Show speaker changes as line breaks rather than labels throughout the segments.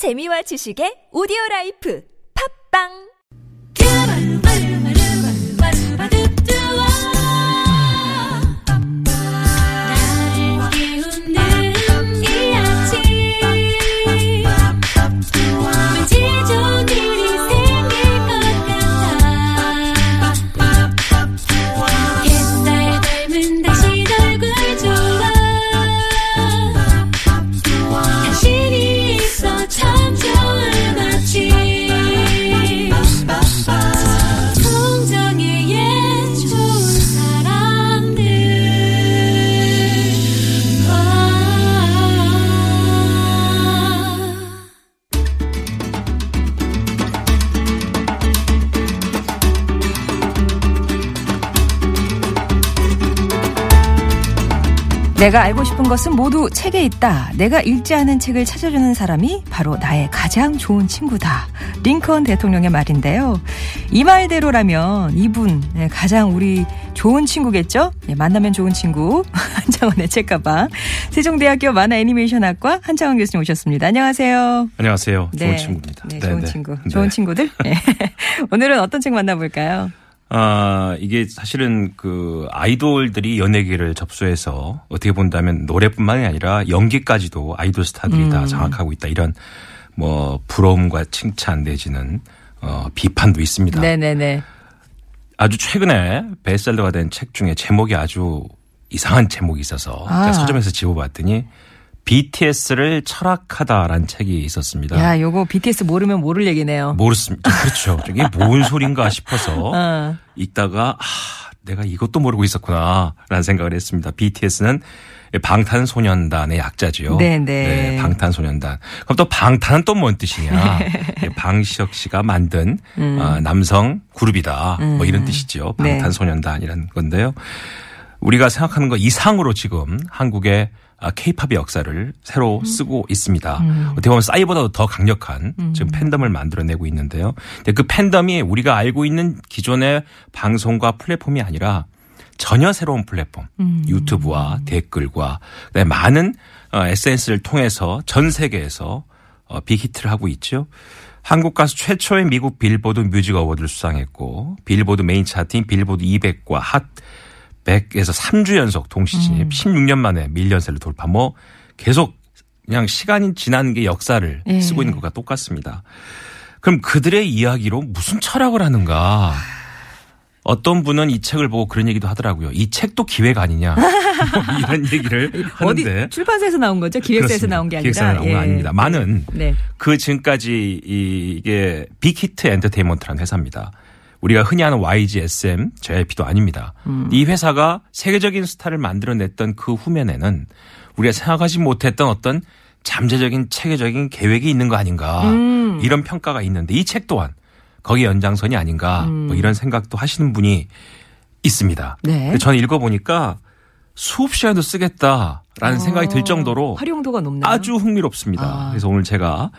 재미와 지식의 오디오 라이프. 팝빵
내가 알고 싶은 것은 모두 책에 있다. 내가 읽지 않은 책을 찾아주는 사람이 바로 나의 가장 좋은 친구다. 링컨 대통령의 말인데요. 이 말대로라면 이분 네, 가장 우리 좋은 친구겠죠? 네, 만나면 좋은 친구 한창원의 책가방 세종대학교 만화 애니메이션학과 한창원 교수님 오셨습니다. 안녕하세요.
안녕하세요. 좋은
네.
친구입니다.
네,
네,
좋은
네.
친구.
네.
좋은 친구들. 네. 오늘은 어떤 책 만나볼까요?
아, 이게 사실은 그 아이돌들이 연예계를 접수해서 어떻게 본다면 노래뿐만이 아니라 연기까지도 아이돌 스타들이
음.
다 장악하고 있다. 이런 뭐 부러움과 칭찬 내지는 어, 비판도 있습니다.
네네네.
아주 최근에 베스트셀러가 된 책 중에 제목이 아주 이상한 제목이 있어서
아.
제가 서점에서 집어봤더니 BTS를 철학하다라는 책이 있었습니다.
야, 요거 BTS 모르면 모를 얘기네요.
모르습니다. 그렇죠. 이게 뭔 소린가 싶어서
어.
읽다가 아, 내가 이것도 모르고 있었구나라는 생각을 했습니다. BTS는 방탄소년단의 약자지요.
네, 네.
방탄소년단. 그럼 또 방탄은 또 뭔 뜻이냐? 예, 방시혁 씨가 만든 아, 남성 그룹이다. 뭐 이런 뜻이죠.
네.
방탄소년단이라는 건데요. 우리가 생각하는 것 이상으로 지금 한국의 케이팝의 역사를 새로 쓰고 있습니다. 어떻게 보면 싸이보다도 더 강력한 지금 팬덤을 만들어내고 있는데요. 근데 그 팬덤이 우리가 알고 있는 기존의 방송과 플랫폼이 아니라 전혀 새로운 플랫폼, 유튜브와 댓글과 많은 어, SNS를 통해서 전 세계에서 어, big hit를 하고 있죠. 한국 가수 최초의 미국 빌보드 뮤직 어워드를 수상했고 빌보드 메인 차트인 빌보드 200과 핫 100에서 3주 연속 동시 진입, 16년 만에 밀리언셀러 돌파. 뭐 계속 그냥 시간이 지난 게 역사를
예.
쓰고 있는 것과 똑같습니다. 그럼 그들의 이야기로 무슨 철학을 하는가? 어떤 분은 이 책을 보고 그런 얘기도 하더라고요. 이 책도 기획 아니냐? 뭐 이런 얘기를 하는데.
출판사에서 나온 거죠? 기획사에서
그렇습니다.
나온 게 아니라.
기획사에서 나온 건
예.
아닙니다. 많은
네.
그 지금까지 이- 이게 빅히트 엔터테인먼트라는 회사입니다. 우리가 흔히 아는 YG, SM, JYP도 아닙니다.
음.
이 회사가 세계적인 스타를 만들어냈던 그 후면에는 우리가 생각하지 못했던 어떤 잠재적인 체계적인 계획이 있는 거 아닌가
음.
이런 평가가 있는데 이 책 또한 거기 연장선이 아닌가 뭐 이런 생각도 하시는 분이 있습니다.
네.
저는 읽어보니까 수업 시간도 쓰겠다라는 생각이 들 정도로
어, 활용도가 높나요?
아주 흥미롭습니다.
아.
그래서 오늘 제가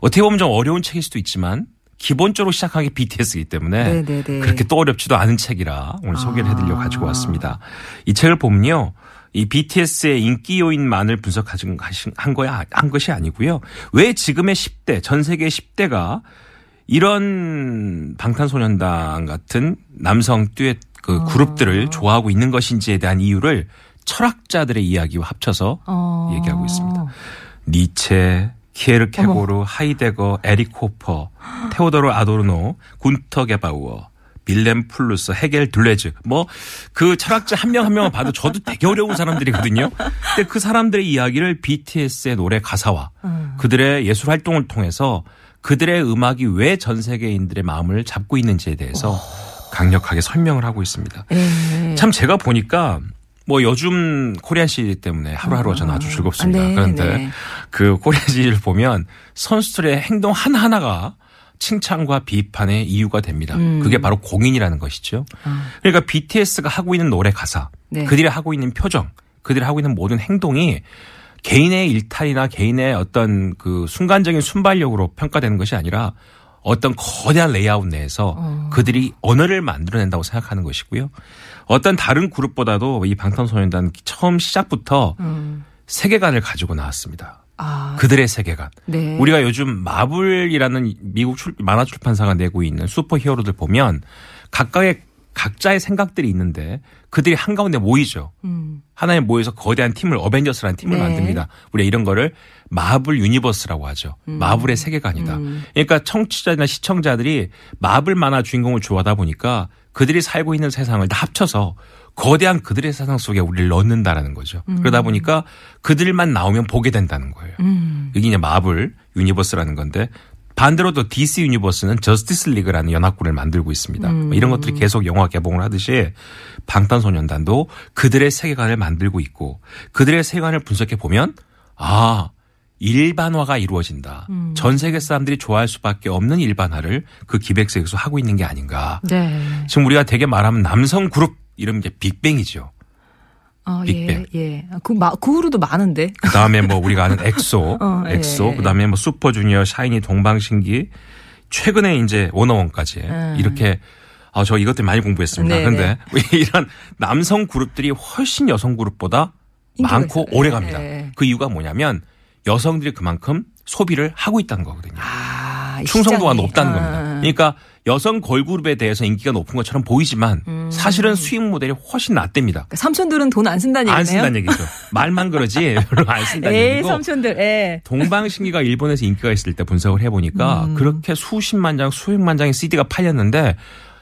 어떻게 보면 좀 어려운 책일 수도 있지만 기본적으로 시작하기 BTS이기 때문에
네네네.
그렇게 또 어렵지도 않은 책이라 오늘 소개를 해드리려고
아.
가지고 왔습니다. 이 책을 보면요. 이 BTS의 인기 요인만을 분석하신 한 거야 한 것이 아니고요. 왜 지금의 10대 전 세계 10대가 이런 방탄소년단 같은 남성 듀엣 그
아.
그룹들을 좋아하고 있는 것인지에 대한 이유를 철학자들의 이야기와 합쳐서
어.
얘기하고 있습니다. 니체, 키에르 케고르, 하이데거, 에릭 호퍼, 테오도르 아도르노, 군터 게바우어, 빌렘 플루서, 헤겔 들뢰즈 뭐 그 철학자 한 명 한 명을 봐도 저도 되게 어려운 사람들이거든요. 근데 그 사람들의 이야기를 BTS의 노래 가사와 그들의 예술 활동을 통해서 그들의 음악이 왜 전 세계인들의 마음을 잡고 있는지에 대해서 강력하게 설명을 하고 있습니다.
예.
참 제가 보니까 뭐 요즘 코리안 시리즈 때문에 하루하루가 저는 아주 즐겁습니다.
아, 네,
그런데
네.
그 코리안 시리즈를 보면 선수들의 행동 하나하나가 칭찬과 비판의 이유가 됩니다.
음.
그게 바로 공인이라는 것이죠. 그러니까 BTS가 하고 있는 노래 가사,
아. 네.
그들이 하고 있는 표정, 그들이 하고 있는 모든 행동이 개인의 일탈이나 개인의 어떤 그 순간적인 순발력으로 평가되는 것이 아니라 어떤 거대한 레이아웃 내에서
어.
그들이 언어를 만들어낸다고 생각하는 것이고요. 어떤 다른 그룹보다도 이 방탄소년단 처음 시작부터
음.
세계관을 가지고 나왔습니다.
아,
그들의 세계관.
네.
우리가 요즘 마블이라는 미국 출- 만화 출판사가 내고 있는 슈퍼 히어로들 보면 각각의 각자의 생각들이 있는데 그들이 한가운데 모이죠.
음.
하나에 모여서 거대한 팀을 어벤져스라는 팀을
네.
만듭니다. 우리가 이런 거를 마블 유니버스라고 하죠.
음.
마블의 세계관이다. 그러니까 청취자나 시청자들이 마블 만화 주인공을 좋아하다 보니까 그들이 살고 있는 세상을 다 합쳐서 거대한 그들의 세상 속에 우리를 넣는다라는 거죠. 그러다 보니까 그들만 나오면 보게 된다는 거예요.
음.
이게 이제 마블 유니버스라는 건데 반대로 또 DC 유니버스는 저스티스 리그라는 연합군을 만들고 있습니다.
음.
이런 것들이 계속 영화 개봉을 하듯이 방탄소년단도 그들의 세계관을 만들고 있고 그들의 세계관을 분석해 보면 아 일반화가 이루어진다.
음.
전 세계 사람들이 좋아할 수밖에 없는 일반화를 그 기획사에서 하고 있는 게 아닌가.
네.
지금 우리가 되게 말하면 남성 그룹 이름 이제 빅뱅이죠.
어, 예,
빅뱅.
예. 그, 마, 그 후로도 많은데.
그 다음에 뭐 우리가 아는 엑소,
어, 예.
엑소, 그 다음에 뭐 슈퍼주니어, 샤이니, 동방신기, 최근에 이제 워너원까지
음.
이렇게 아, 저 이것들 많이 공부했습니다. 그런데 이런 남성 그룹들이 훨씬 여성 그룹보다 많고. 오래
예,
갑니다.
예.
그 이유가 뭐냐면 여성들이 그만큼 소비를 하고 있다는 거거든요.
아, 이
충성도가
시장이.
높다는
아,
겁니다. 그러니까 여성 걸그룹에 대해서 인기가 높은 것처럼 보이지만
음.
사실은 수익 모델이 훨씬 낮답니다.
그러니까 삼촌들은 돈 안 쓴다는 얘기네요.
안 쓴다는 얘기죠. 말만 그러지 별로 안 쓴다는
에이,
얘기고.
삼촌들, 예.
동방신기가 일본에서 인기가 있을 때 분석을 해보니까
음.
그렇게 수십만 장, 수백만 장의 CD가 팔렸는데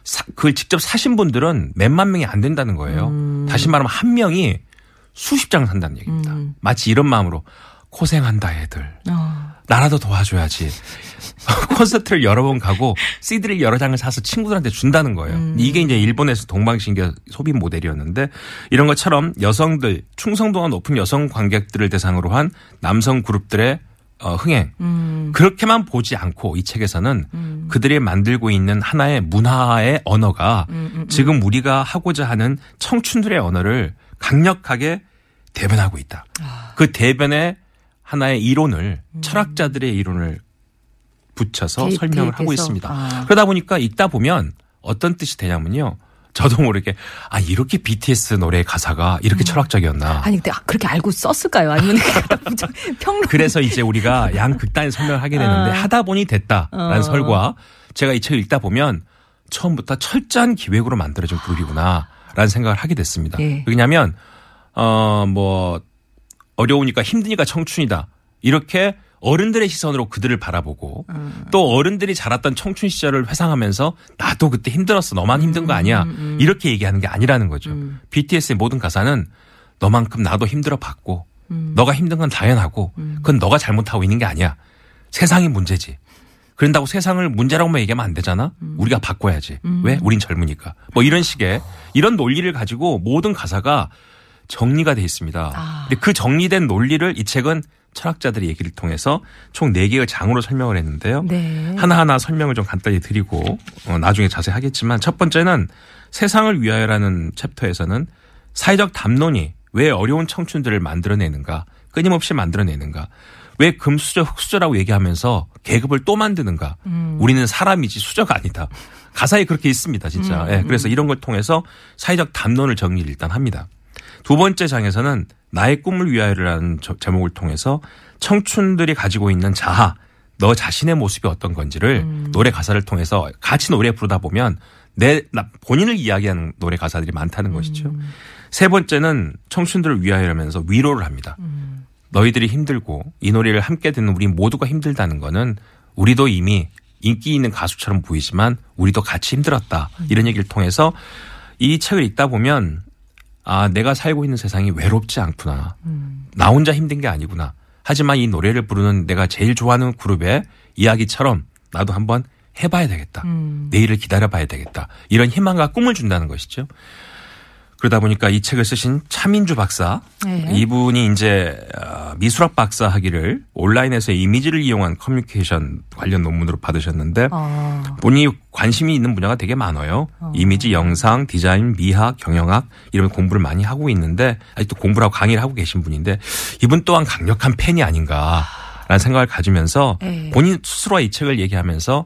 사- 그걸 직접 사신 분들은 몇만 명이 안 된다는 거예요.
음.
다시 말하면 한 명이 수십 장을 산다는 얘기입니다. 마치 이런 마음으로 고생한다 애들.
어.
나라도 도와줘야지. 콘서트를 여러 번 가고 CD를 여러 장을 사서 친구들한테 준다는 거예요.
음.
이게 이제 일본에서 동방신기 소비 모델이었는데 이런 것처럼 여성들 충성도가 높은 여성 관객들을 대상으로 한 남성 그룹들의 어, 흥행
음.
그렇게만 보지 않고 이 책에서는 그들이 만들고 있는 하나의 문화의 언어가
음,
지금 우리가 하고자 하는 청춘들의 언어를 강력하게 대변하고 있다.
아.
그 대변의 하나의 이론을 철학자들의 이론을 붙여서
음. 대입,
설명을 하고
대입해서.
있습니다.
아.
그러다 보니까 읽다 보면 어떤 뜻이 되냐면요. 저도 모르게 아 이렇게 BTS 노래 가사가 이렇게 철학적이었나.
음. 아니, 근데 그렇게 알고 썼을까요? 아니면 평론.
그래서 이제 우리가 양 극단의 설명을 하게 되는데
어.
하다 보니 됐다라는
어.
설과 제가 이 책을 읽다 보면 처음부터 철저한 기획으로 만들어진 그룹이구나라는 생각을 하게 됐습니다.
예.
왜냐하면 어 뭐 어려우니까 힘드니까 청춘이다 이렇게 어른들의 시선으로 그들을 바라보고
음.
또 어른들이 자랐던 청춘 시절을 회상하면서 나도 그때 힘들었어 너만 힘든 거 아니야
음,
이렇게 얘기하는 게 아니라는 거죠. BTS의 모든 가사는 너만큼 나도 힘들어 봤고
음.
너가 힘든 건 당연하고 그건 너가 잘못하고 있는 게 아니야. 세상이 문제지. 그런다고 세상을 문제라고만 얘기하면 안 되잖아.
음.
우리가 바꿔야지. 왜? 우린 젊으니까. 뭐 이런 식의 이런 논리를 가지고 모든 가사가 정리가 돼 있습니다.
아.
근데 그 정리된 논리를 이 책은 철학자들의 얘기를 통해서 총 4개의 장으로 설명을 했는데요.
네.
하나하나 설명을 좀 간단히 드리고 어, 나중에 자세히 하겠지만 첫 번째는 세상을 위하여라는 챕터에서는 사회적 담론이 왜 어려운 청춘들을 만들어내는가 끊임없이 만들어내는가 왜 금수저 흑수저라고 얘기하면서 계급을 또 만드는가. 우리는 사람이지 수저가 아니다. 가사에 그렇게 있습니다 진짜. 예, 그래서 이런 걸 통해서 사회적 담론을 정리를 일단 합니다 두 번째 장에서는 나의 꿈을 위하여라는 저- 제목을 통해서 청춘들이 가지고 있는 자아, 너 자신의 모습이 어떤 건지를 노래 가사를 통해서 같이 노래 부르다 보면 내 나- 본인을 이야기하는 노래 가사들이 많다는 것이죠. 세 번째는 청춘들을 위하여라면서 위로를 합니다. 너희들이 힘들고 이 노래를 함께 듣는 우리 모두가 힘들다는 거는 우리도 이미 인기 있는 가수처럼 보이지만 우리도 같이 힘들었다. 이런 얘기를 통해서 이 책을 읽다 보면 아, 내가 살고 있는 세상이 외롭지 않구나. 나 혼자 힘든 게 아니구나. 하지만 이 노래를 부르는 내가 제일 좋아하는 그룹의 이야기처럼 나도 한번 해봐야 되겠다. 내일을 기다려봐야 되겠다. 이런 희망과 꿈을 준다는 것이죠. 그러다 보니까 이 책을 쓰신 차민주 박사
네.
이분이 이제 어, 미술학 박사 학위를 온라인에서 이미지를 이용한 커뮤니케이션 관련 논문으로 받으셨는데
어.
본인이 관심이 있는 분야가 되게 많아요. 이미지, 영상, 디자인, 미학, 경영학 이런 공부를 많이 하고 있는데 아직도 공부를 하고 강의를 하고 계신 분인데 이분 또한 강력한 팬이 아닌가라는 생각을 가지면서
네.
본인 스스로가 이 책을 얘기하면서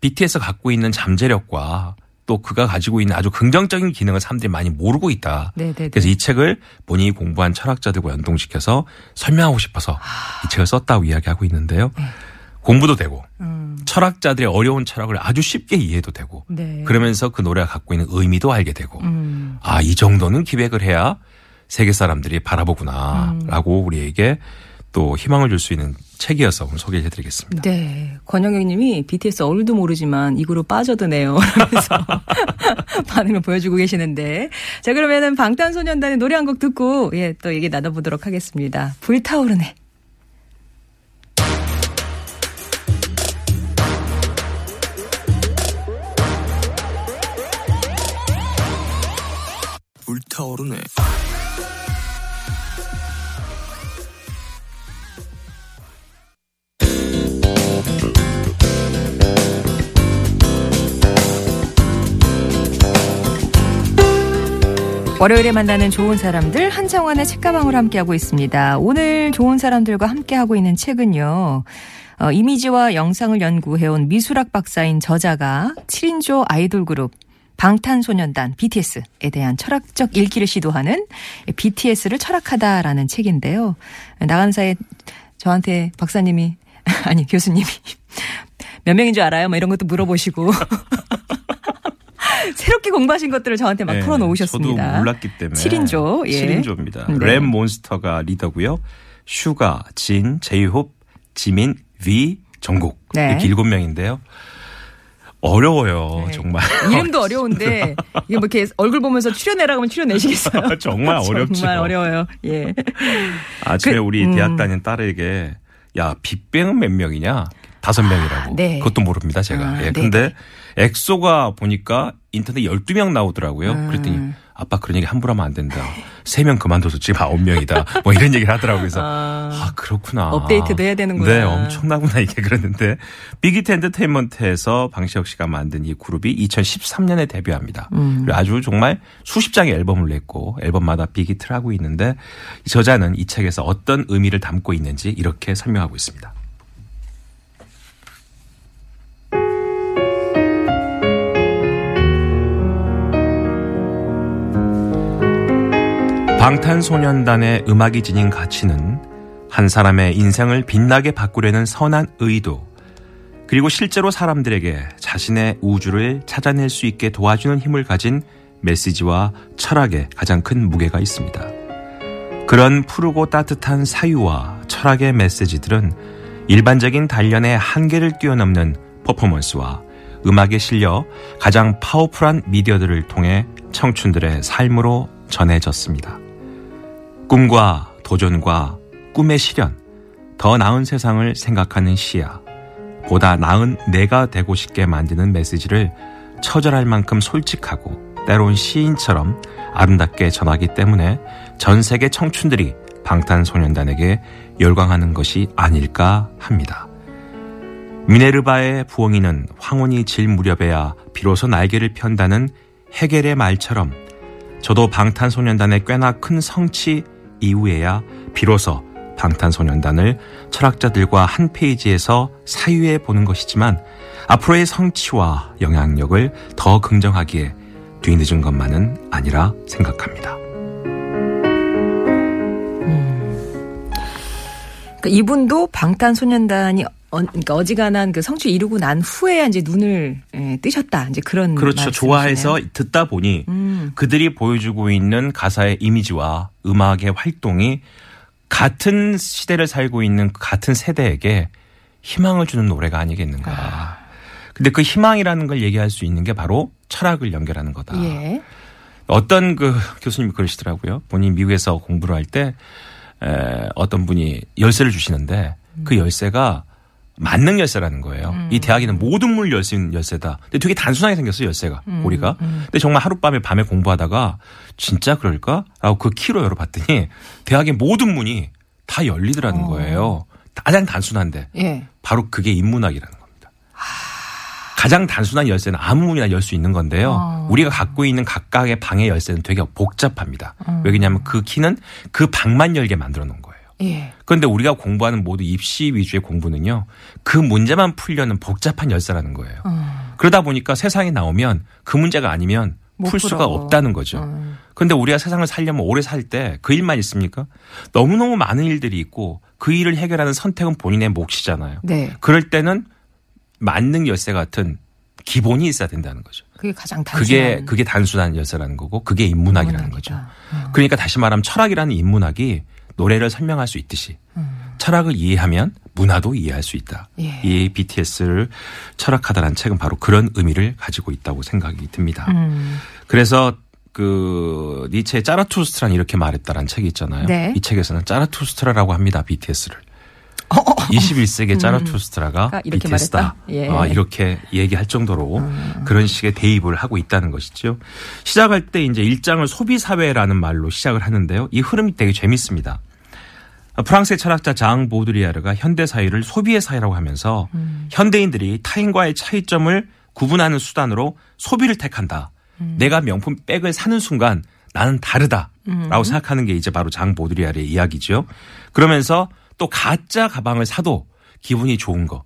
BTS 가 갖고 있는 잠재력과 또또 그가 가지고 있는 아주 긍정적인 기능을 사람들이 많이 모르고 있다.
네네네.
그래서 이 책을 본인이 공부한 철학자들과 연동시켜서 설명하고 싶어서 이 책을 썼다고 이야기하고 있는데요.
네.
공부도 되고
음.
철학자들의 어려운 철학을 아주 쉽게 이해도 되고
네.
그러면서 그 노래가 갖고 있는 의미도 알게 되고
음.
아이 정도는 기획을 해야 세계 사람들이 바라보구나라고
음.
우리에게 또 희망을 줄 수 있는 책이어서 오늘 소개해 드리겠습니다.
네. 권영경 님이 BTS 얼도 모르지만 이 그룹 빠져드네요. 라면서 반응을 보여주고 계시는데. 자, 그러면은 방탄소년단의 노래 한 곡 듣고, 예, 또 얘기 나눠보도록 하겠습니다. 불타오르네.
불타오르네.
월요일에 만나는 좋은 사람들 한정환의 책가방으로 함께하고 있습니다. 오늘 좋은 사람들과 함께하고 있는 책은요. 어, 이미지와 영상을 연구해온 미술학 박사인 저자가 7인조 아이돌 그룹 방탄소년단 BTS에 대한 철학적 읽기를 시도하는 BTS를 철학하다라는 책인데요. 나간 사이에 저한테 박사님이 아니 교수님이 몇 명인 줄 알아요? 뭐 이런 것도 물어보시고 새롭게 공부하신 것들을 저한테 막
네,
풀어놓으셨습니다.
저도 몰랐기 때문에
7인조, 예.
7인조입니다.
네.
랩 몬스터가 리더고요. 슈가, 진, 제이홉, 지민, 뷔, 정국
네.
이렇게 일곱 명인데요. 어려워요,
네.
정말.
이름도 어려운데 이게 뭐 이렇게 얼굴 보면서 출연해라 그러면 출연내시겠어요?
정말 어렵죠.
정말 어려워요. 예.
아침에
그,
우리
음.
대학 다닌 딸에게 야 빅뱅은 몇 명이냐? 다섯 명이라고.
네.
그것도 모릅니다 제가.
아,
예.
네,
근데 엑소가 보니까 인터넷 12명 나오더라고요.
음.
그랬더니 아빠 그런 얘기 함부로 하면 안 된다. 세 명 그만둬서 지금 아홉 명이다. 뭐 이런 얘기를 하더라고요. 그래서
아.
아, 그렇구나.
업데이트도 해야 되는구나.
네, 엄청나구나 이게 그랬는데 빅히트 엔터테인먼트에서 방시혁 씨가 만든 이 그룹이 2013년에 데뷔합니다.
음.
아주 정말 수십 장의 앨범을 냈고 앨범마다 빅히트를 하고 있는데 이 저자는 이 책에서 어떤 의미를 담고 있는지 이렇게 설명하고 있습니다. 방탄소년단의 음악이 지닌 가치는 한 사람의 인생을 빛나게 바꾸려는 선한 의도, 그리고 실제로 사람들에게 자신의 우주를 찾아낼 수 있게 도와주는 힘을 가진 메시지와 철학에 가장 큰 무게가 있습니다. 그런 푸르고 따뜻한 사유와 철학의 메시지들은 일반적인 단련의 한계를 뛰어넘는 퍼포먼스와 음악에 실려 가장 파워풀한 미디어들을 통해 청춘들의 삶으로 전해졌습니다. 꿈과 도전과 꿈의 실현, 더 나은 세상을 생각하는 시야, 보다 나은 내가 되고 싶게 만드는 메시지를 처절할 만큼 솔직하고 때론 시인처럼 아름답게 전하기 때문에 전 세계 청춘들이 방탄소년단에게 열광하는 것이 아닐까 합니다. 미네르바의 부엉이는 황혼이 질 무렵에야 비로소 날개를 편다는 해겔의 말처럼 저도 방탄소년단의 꽤나 큰 성취 이후에야 비로소 방탄소년단을 철학자들과 한 페이지에서 사유해 보는 것이지만 앞으로의 성취와 영향력을 더 긍정하기에 뒤늦은 것만은 아니라 생각합니다.
그러니까 이분도 방탄소년단이 어, 그러니까 어지간한 그 성취 이루고 난 후에 이제 눈을 예, 뜨셨다. 이제 그런
그렇죠.
말씀이시네요.
좋아해서 듣다 보니
음.
그들이 보여주고 있는 가사의 이미지와 음악의 활동이 같은 시대를 살고 있는 같은 세대에게 희망을 주는 노래가 아니겠는가.
아.
근데 그 희망이라는 걸 얘기할 수 있는 게 바로 철학을 연결하는 거다.
예.
어떤 그 교수님이 그러시더라고요. 본인 미국에서 공부를 할 때 어떤 분이 열쇠를 주시는데 그 열쇠가 만능 열쇠라는 거예요. 이 대학에는 모든 문을 열수 있는 열쇠다. 근데 되게 단순하게 생겼어요, 열쇠가. 고리가. 근데 정말 하룻밤에 밤에 공부하다가 진짜 그럴까? 라고 그 키로 열어봤더니 대학의 모든 문이 다 열리더라는 거예요. 가장 단순한데.
예.
바로 그게 인문학이라는 겁니다. 가장 단순한 열쇠는 아무 문이나 열 수 있는 건데요.
어.
우리가 갖고 있는 각각의 방의 열쇠는 되게 복잡합니다. 왜냐하면 그 키는 그 방만 열게 만들어 놓은 거예요.
예.
그런데 우리가 공부하는 모두 입시 위주의 공부는요. 그 문제만 풀려는 복잡한 열쇠라는 거예요.
어.
그러다 보니까 세상에 나오면 그 문제가 아니면 못풀 수가
풀어.
없다는 거죠.
어.
근데 우리가 세상을 살려면 오래 살 때 그 일만 있습니까? 너무너무 많은 일들이 있고 그 일을 해결하는 선택은 본인의 몫이잖아요.
네.
그럴 때는 만능 열쇠 같은 기본이 있어야 된다는 거죠.
그게 가장 단순한
그게 그게 단순한 열쇠라는 거고 그게 인문학이라는 거죠.
인문학이다. 어.
그러니까 다시 말하면 철학이라는 인문학이 노래를 설명할 수 있듯이 철학을 이해하면 문화도 이해할 수 있다.
음. 예.
이 BTS를 철학하다라는 책은 바로 그런 의미를 가지고 있다고 생각이 듭니다.
음.
그래서 그 니체의 짜라투스트라는 이렇게 말했다라는 책이 있잖아요.
네.
이 책에서는 짜라투스트라라고 합니다. BTS를. 21세기의 짜라투스트라가
아, 이렇게
BTS다.
말했다? 예.
아, 이렇게 얘기할 정도로 그런 식의 대입을 하고 있다는 것이죠. 시작할 때 이제 일장을 소비 사회라는 말로 시작을 하는데요. 이 흐름이 되게 재밌습니다. 프랑스의 철학자 장 보드리아르가 현대 사회를 소비의 사회라고 하면서 현대인들이 타인과의 차이점을 구분하는 수단으로 소비를 택한다. 내가 명품 백을 사는 순간 나는 다르다라고 생각하는 게 이제 바로 장 보드리야르의 이야기죠. 그러면서 또 가짜 가방을 사도 기분이 좋은 거.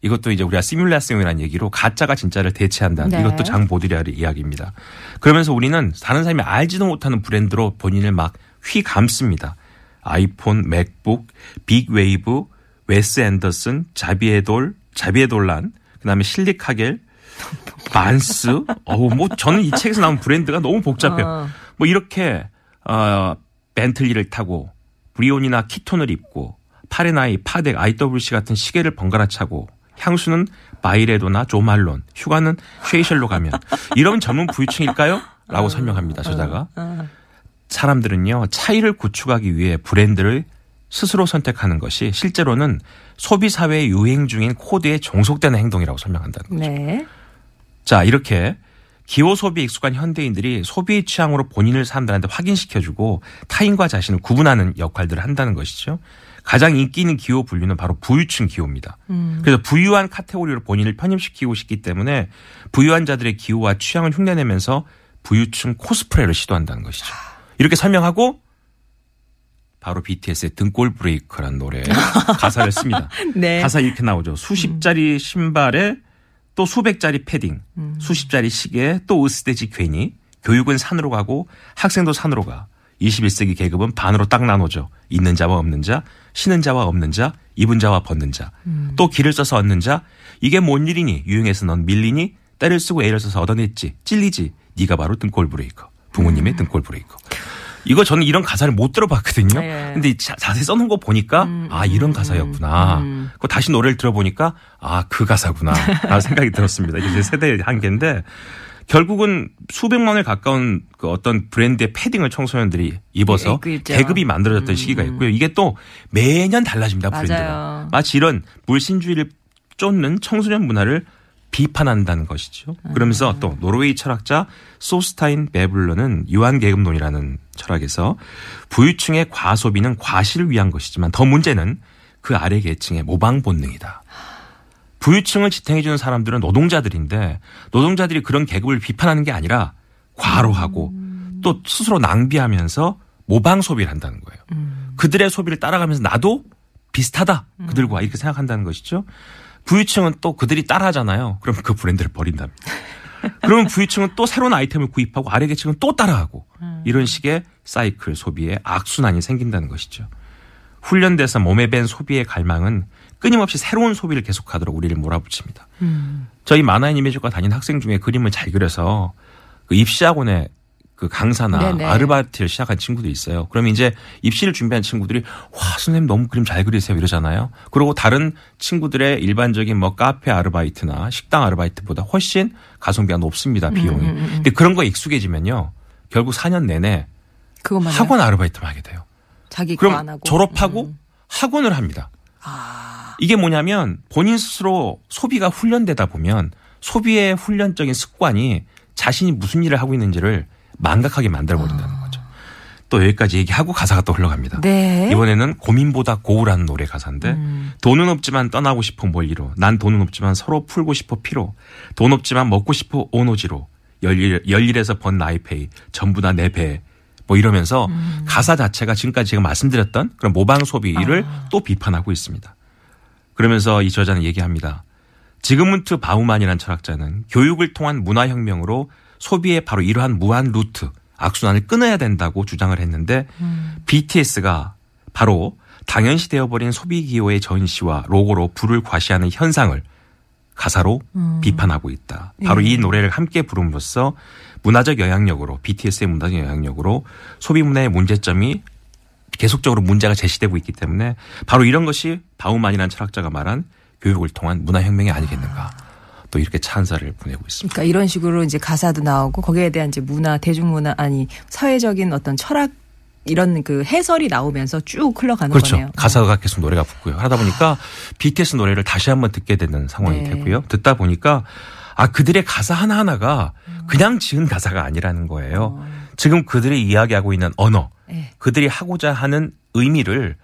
이것도 이제 우리가 시뮬레이션이라는 얘기로 가짜가 진짜를 대체한다는
네.
이것도 장 보드리야르의 이야기입니다. 그러면서 우리는 다른 사람이 알지도 못하는 브랜드로 본인을 막 휘감습니다. 아이폰, 맥북, 빅웨이브, 웨스 앤더슨, 자비에돌, 자비에돌란, 그다음에 실리카겔, 반스. 어우 뭐 저는 이 책에서 나온 브랜드가 너무 복잡해요.
어.
뭐 이렇게 어 벤틀리를 타고 브리온이나 키톤을 입고 파네라이, 파텍, IWC 같은 시계를 번갈아 차고 향수는 바이레도나 조말론, 휴가는 세이셸로 가면 이러면 젊은 부유층일까요? 라고 설명합니다. 저자가. 사람들은요, 차이를 구축하기 위해 브랜드를 스스로 선택하는 것이 실제로는 소비 사회의 유행 중인 코드에 종속되는 행동이라고 설명한다는 거죠.
네.
자, 이렇게 기호 소비에 익숙한 현대인들이 소비의 취향으로 본인을 사람들한테 확인시켜주고 타인과 자신을 구분하는 역할들을 한다는 것이죠. 가장 인기 있는 기호 분류는 바로 부유층 기호입니다. 그래서 부유한 카테고리로 본인을 편입시키고 싶기 때문에 부유한 자들의 기호와 취향을 흉내내면서 부유층 코스프레를 시도한다는 것이죠. 이렇게 설명하고 바로 BTS의 등골 브레이커라는 노래 가사를 씁니다.
네.
가사 이렇게 나오죠. 수십짜리 신발에 또 수백짜리 패딩, 수십짜리 시계, 또 으스대지 괜히 교육은 산으로 가고 학생도 산으로 가. 21세기 계급은 반으로 딱 나눠져. 있는 자와 없는 자, 신은 자와 없는 자, 입은 자와 벗는 자. 또 기를 써서 얻는 자. 이게 뭔 일이니? 유행해서 넌 밀리니? 떼를 쓰고 애를 써서 얻어냈지. 찔리지. 네가 바로 등골 브레이커. 부모님의 등골 브레이커. 이거 저는 이런 가사를 못 들어봤거든요.
네.
근데 이 자, 자세히 써놓은 거 보니까 아 이런 가사였구나. 그 다시 노래를 들어보니까 아 그 가사구나. 라는 생각이 들었습니다. 이게 제 세대의 한계인데 결국은 수백만 원에 가까운 그 어떤 브랜드의 패딩을 청소년들이 입어서
그 있죠.
계급이 만들어졌던 시기가 있고요. 이게 또 매년 달라집니다. 브랜드가.
맞아요.
마치 이런 물신주의를 쫓는 청소년 문화를 비판한다는 것이죠. 그러면서 또 노르웨이 철학자 소스타인 베블러는 유한계급론이라는 철학에서 부유층의 과소비는 과실을 위한 것이지만 더 문제는 그 아래 계층의 모방 본능이다. 부유층을 지탱해주는 사람들은 노동자들인데 노동자들이 그런 계급을 비판하는 게 아니라 과로하고 또 스스로 낭비하면서 모방 소비를 한다는 거예요. 그들의 소비를 따라가면서 나도 비슷하다 그들과 이렇게 생각한다는 것이죠. 부유층은 또 그들이 따라하잖아요. 그럼 그 브랜드를 버린답니다. 그러면 부유층은 또 새로운 아이템을 구입하고 아래 계층은 또 따라하고 이런 식의 사이클 소비의 악순환이 생긴다는 것이죠. 훈련돼서 몸에 밴 소비의 갈망은 끊임없이 새로운 소비를 계속하도록 우리를 몰아붙입니다. 저희 만화인 이미지과 다닌 학생 중에 그림을 잘 그려서 그 입시학원에 그 강사나
네네.
아르바이트를 시작한 친구도 있어요. 그러면 이제 입시를 준비한 친구들이 와 선생님 너무 그림 잘 그리세요 이러잖아요. 그리고 다른 친구들의 일반적인 뭐 카페 아르바이트나 식당 아르바이트보다 훨씬 가성비가 높습니다 비용이. 근데 그런 거 익숙해지면요 결국 4년 내내 학원 아르바이트만 하게 돼요.
자기
그럼
하고 음.
졸업하고 학원을 합니다.
아.
이게 뭐냐면 본인 스스로 소비가 훈련되다 보면 소비의 훈련적인 습관이 자신이 무슨 일을 하고 있는지를 망각하게 만들어 버린다는 거죠. 또 여기까지 얘기하고 가사가 또 흘러갑니다.
아. 네. 음.
이번에는 고민보다 고우라는 노래 가사인데 돈은 없지만 떠나고 싶어 멀리로 난 돈은 없지만 서로 풀고 싶어 피로 돈 없지만 먹고 싶어 오노지로 열일, 열일에서 번 나이페이 전부 다 내 배. 뭐 이러면서
음.
가사 자체가 지금까지 제가 말씀드렸던 그런 모방 소비를
아.
또 비판하고 있습니다. 그러면서 이 저자는 얘기합니다. 지그문트 바우만이라는 철학자는 교육을 통한 문화혁명으로 소비의 바로 이러한 무한 루트, 악순환을 끊어야 된다고 주장을 했는데 BTS가 바로 당연시 되어버린 소비 기호의 전시와 로고로 불을 과시하는 현상을 가사로 비판하고 있다. 바로 이 노래를 함께 부름으로써 문화적 영향력으로 BTS의 문화적 영향력으로 소비 문화의 문제점이 계속적으로 문제가 제시되고 있기 때문에 바로 이런 것이 바우만이라는 철학자가 말한 교육을 통한 문화혁명이 아니겠는가. 또 이렇게 찬사를 보내고 있습니다.
그러니까 이런 식으로 이제 가사도 나오고 거기에 대한 이제 문화, 대중문화 아니 사회적인 어떤 철학 이런 그 해설이 나오면서 쭉 흘러가는
그렇죠.
거네요.
가사가 계속 노래가 붙고요. 하다 보니까 BTS 노래를 다시 한번 듣게 되는 상황이
네.
되고요. 듣다 보니까 아 그들의 가사 하나 하나가 그냥 지은 가사가 아니라는 거예요. 지금 그들이 이야기하고 있는 언어,
네.
그들이 하고자 하는 의미를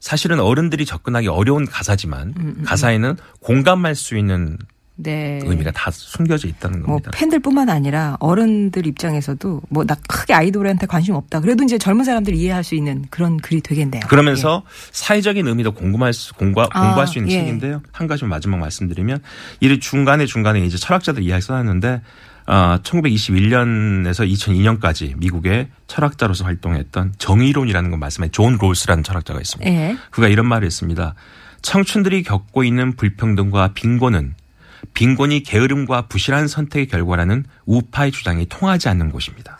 사실은 어른들이 접근하기 어려운 가사지만 가사에는 공감할 수 있는
네.
의미가 다 숨겨져 있다는
뭐
겁니다.
팬들뿐만 아니라 어른들 입장에서도 뭐 나 크게 아이돌한테 관심 없다. 그래도 이제 젊은 사람들이 이해할 수 있는 그런 글이 되겠네요.
그러면서 사회적인 의미도 공부할 수, 공부하,
아,
공부할 수 있는
예.
책인데요. 한 가지 마지막 말씀드리면 이 중간에 중간에 이제 철학자들 이야기 써놨는데 어, 1921년에서 2002년까지 미국의 철학자로서 활동했던 정의론이라는 걸 말씀해 존 롤스라는 철학자가 있습니다.
예.
그가 이런 말을 했습니다. 청춘들이 겪고 있는 불평등과 빈곤은 빈곤이 게으름과 부실한 선택의 결과라는 우파의 주장이 통하지 않는 곳입니다.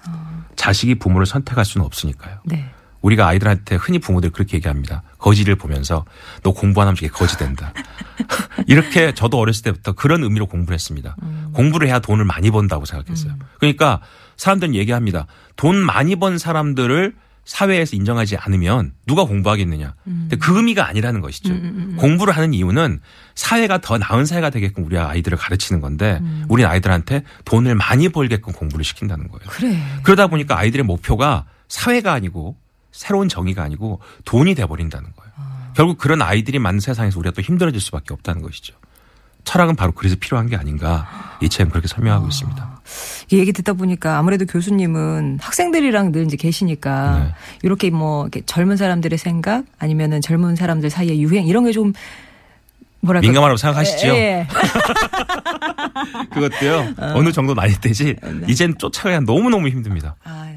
자식이 부모를 선택할 수는 없으니까요.
네.
우리가 아이들한테 흔히 부모들이 그렇게 얘기합니다. 거지를 보면서 너 공부 안 하면 이게 거지 된다. 이렇게 저도 어렸을 때부터 그런 의미로 공부를 했습니다. 공부를 해야 돈을 많이 번다고 생각했어요. 그러니까 사람들은 얘기합니다. 돈 많이 번 사람들을 사회에서 인정하지 않으면 누가 공부하겠느냐. 근데 그 의미가 아니라는 것이죠. 공부를 하는 이유는 사회가 더 나은 사회가 되게끔 우리 아이들을 가르치는 건데 우리 아이들한테 돈을 많이 벌게끔 공부를 시킨다는 거예요.
그래.
그러다 보니까 아이들의 목표가 사회가 아니고 새로운 정의가 아니고 돈이 돼버린다는 거예요. 결국 그런 아이들이 많은 세상에서 우리가 또 힘들어질 수밖에 없다는 것이죠. 철학은 바로 그래서 필요한 게 아닌가 이 책은 그렇게 설명하고 있습니다.
이 얘기 듣다 보니까 아무래도 교수님은 학생들이랑 늘 이제 계시니까
네.
이렇게 뭐 이렇게 젊은 사람들의 생각 아니면은 젊은 사람들 사이의 유행 이런 게좀 뭐랄까
민감하다고 생각하시죠?
예, 예.
그것도요 어 느 정도 나이 때지 이젠 쫓아가야 너무 너무 힘듭니다.
아, 아,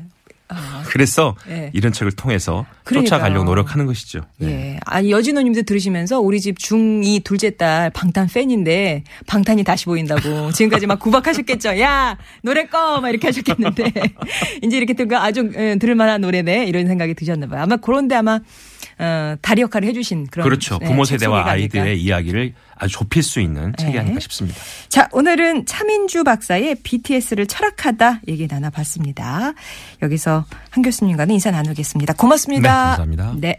그래서
예.
이런 책을 통해서
그러니까요.
쫓아가려고 노력하는 것이죠. 네.
예. 아니, 여진호님도 들으시면서 우리 집 중2 둘째 딸 방탄 팬인데 방탄이 다시 보인다고 지금까지 막 구박하셨겠죠. 야, 노래 꺼! 막 이렇게 하셨겠는데 이제 이렇게 들으니까 아주 예, 들을만한 노래네 이런 생각이 드셨나 봐요. 아마 그런데 아마 어, 다리 역할을 해주신 그런
그렇죠.
네,
부모
책
세대와
아닐까.
아이들의 이야기를 아주 좁힐 수 있는 책이
네.
아닐까 싶습니다.
자, 오늘은 차민주 박사의 BTS를 철학하다 얘기 나눠봤습니다. 여기서 한 교수님과는 인사 나누겠습니다. 고맙습니다.
네, 감사합니다.
네.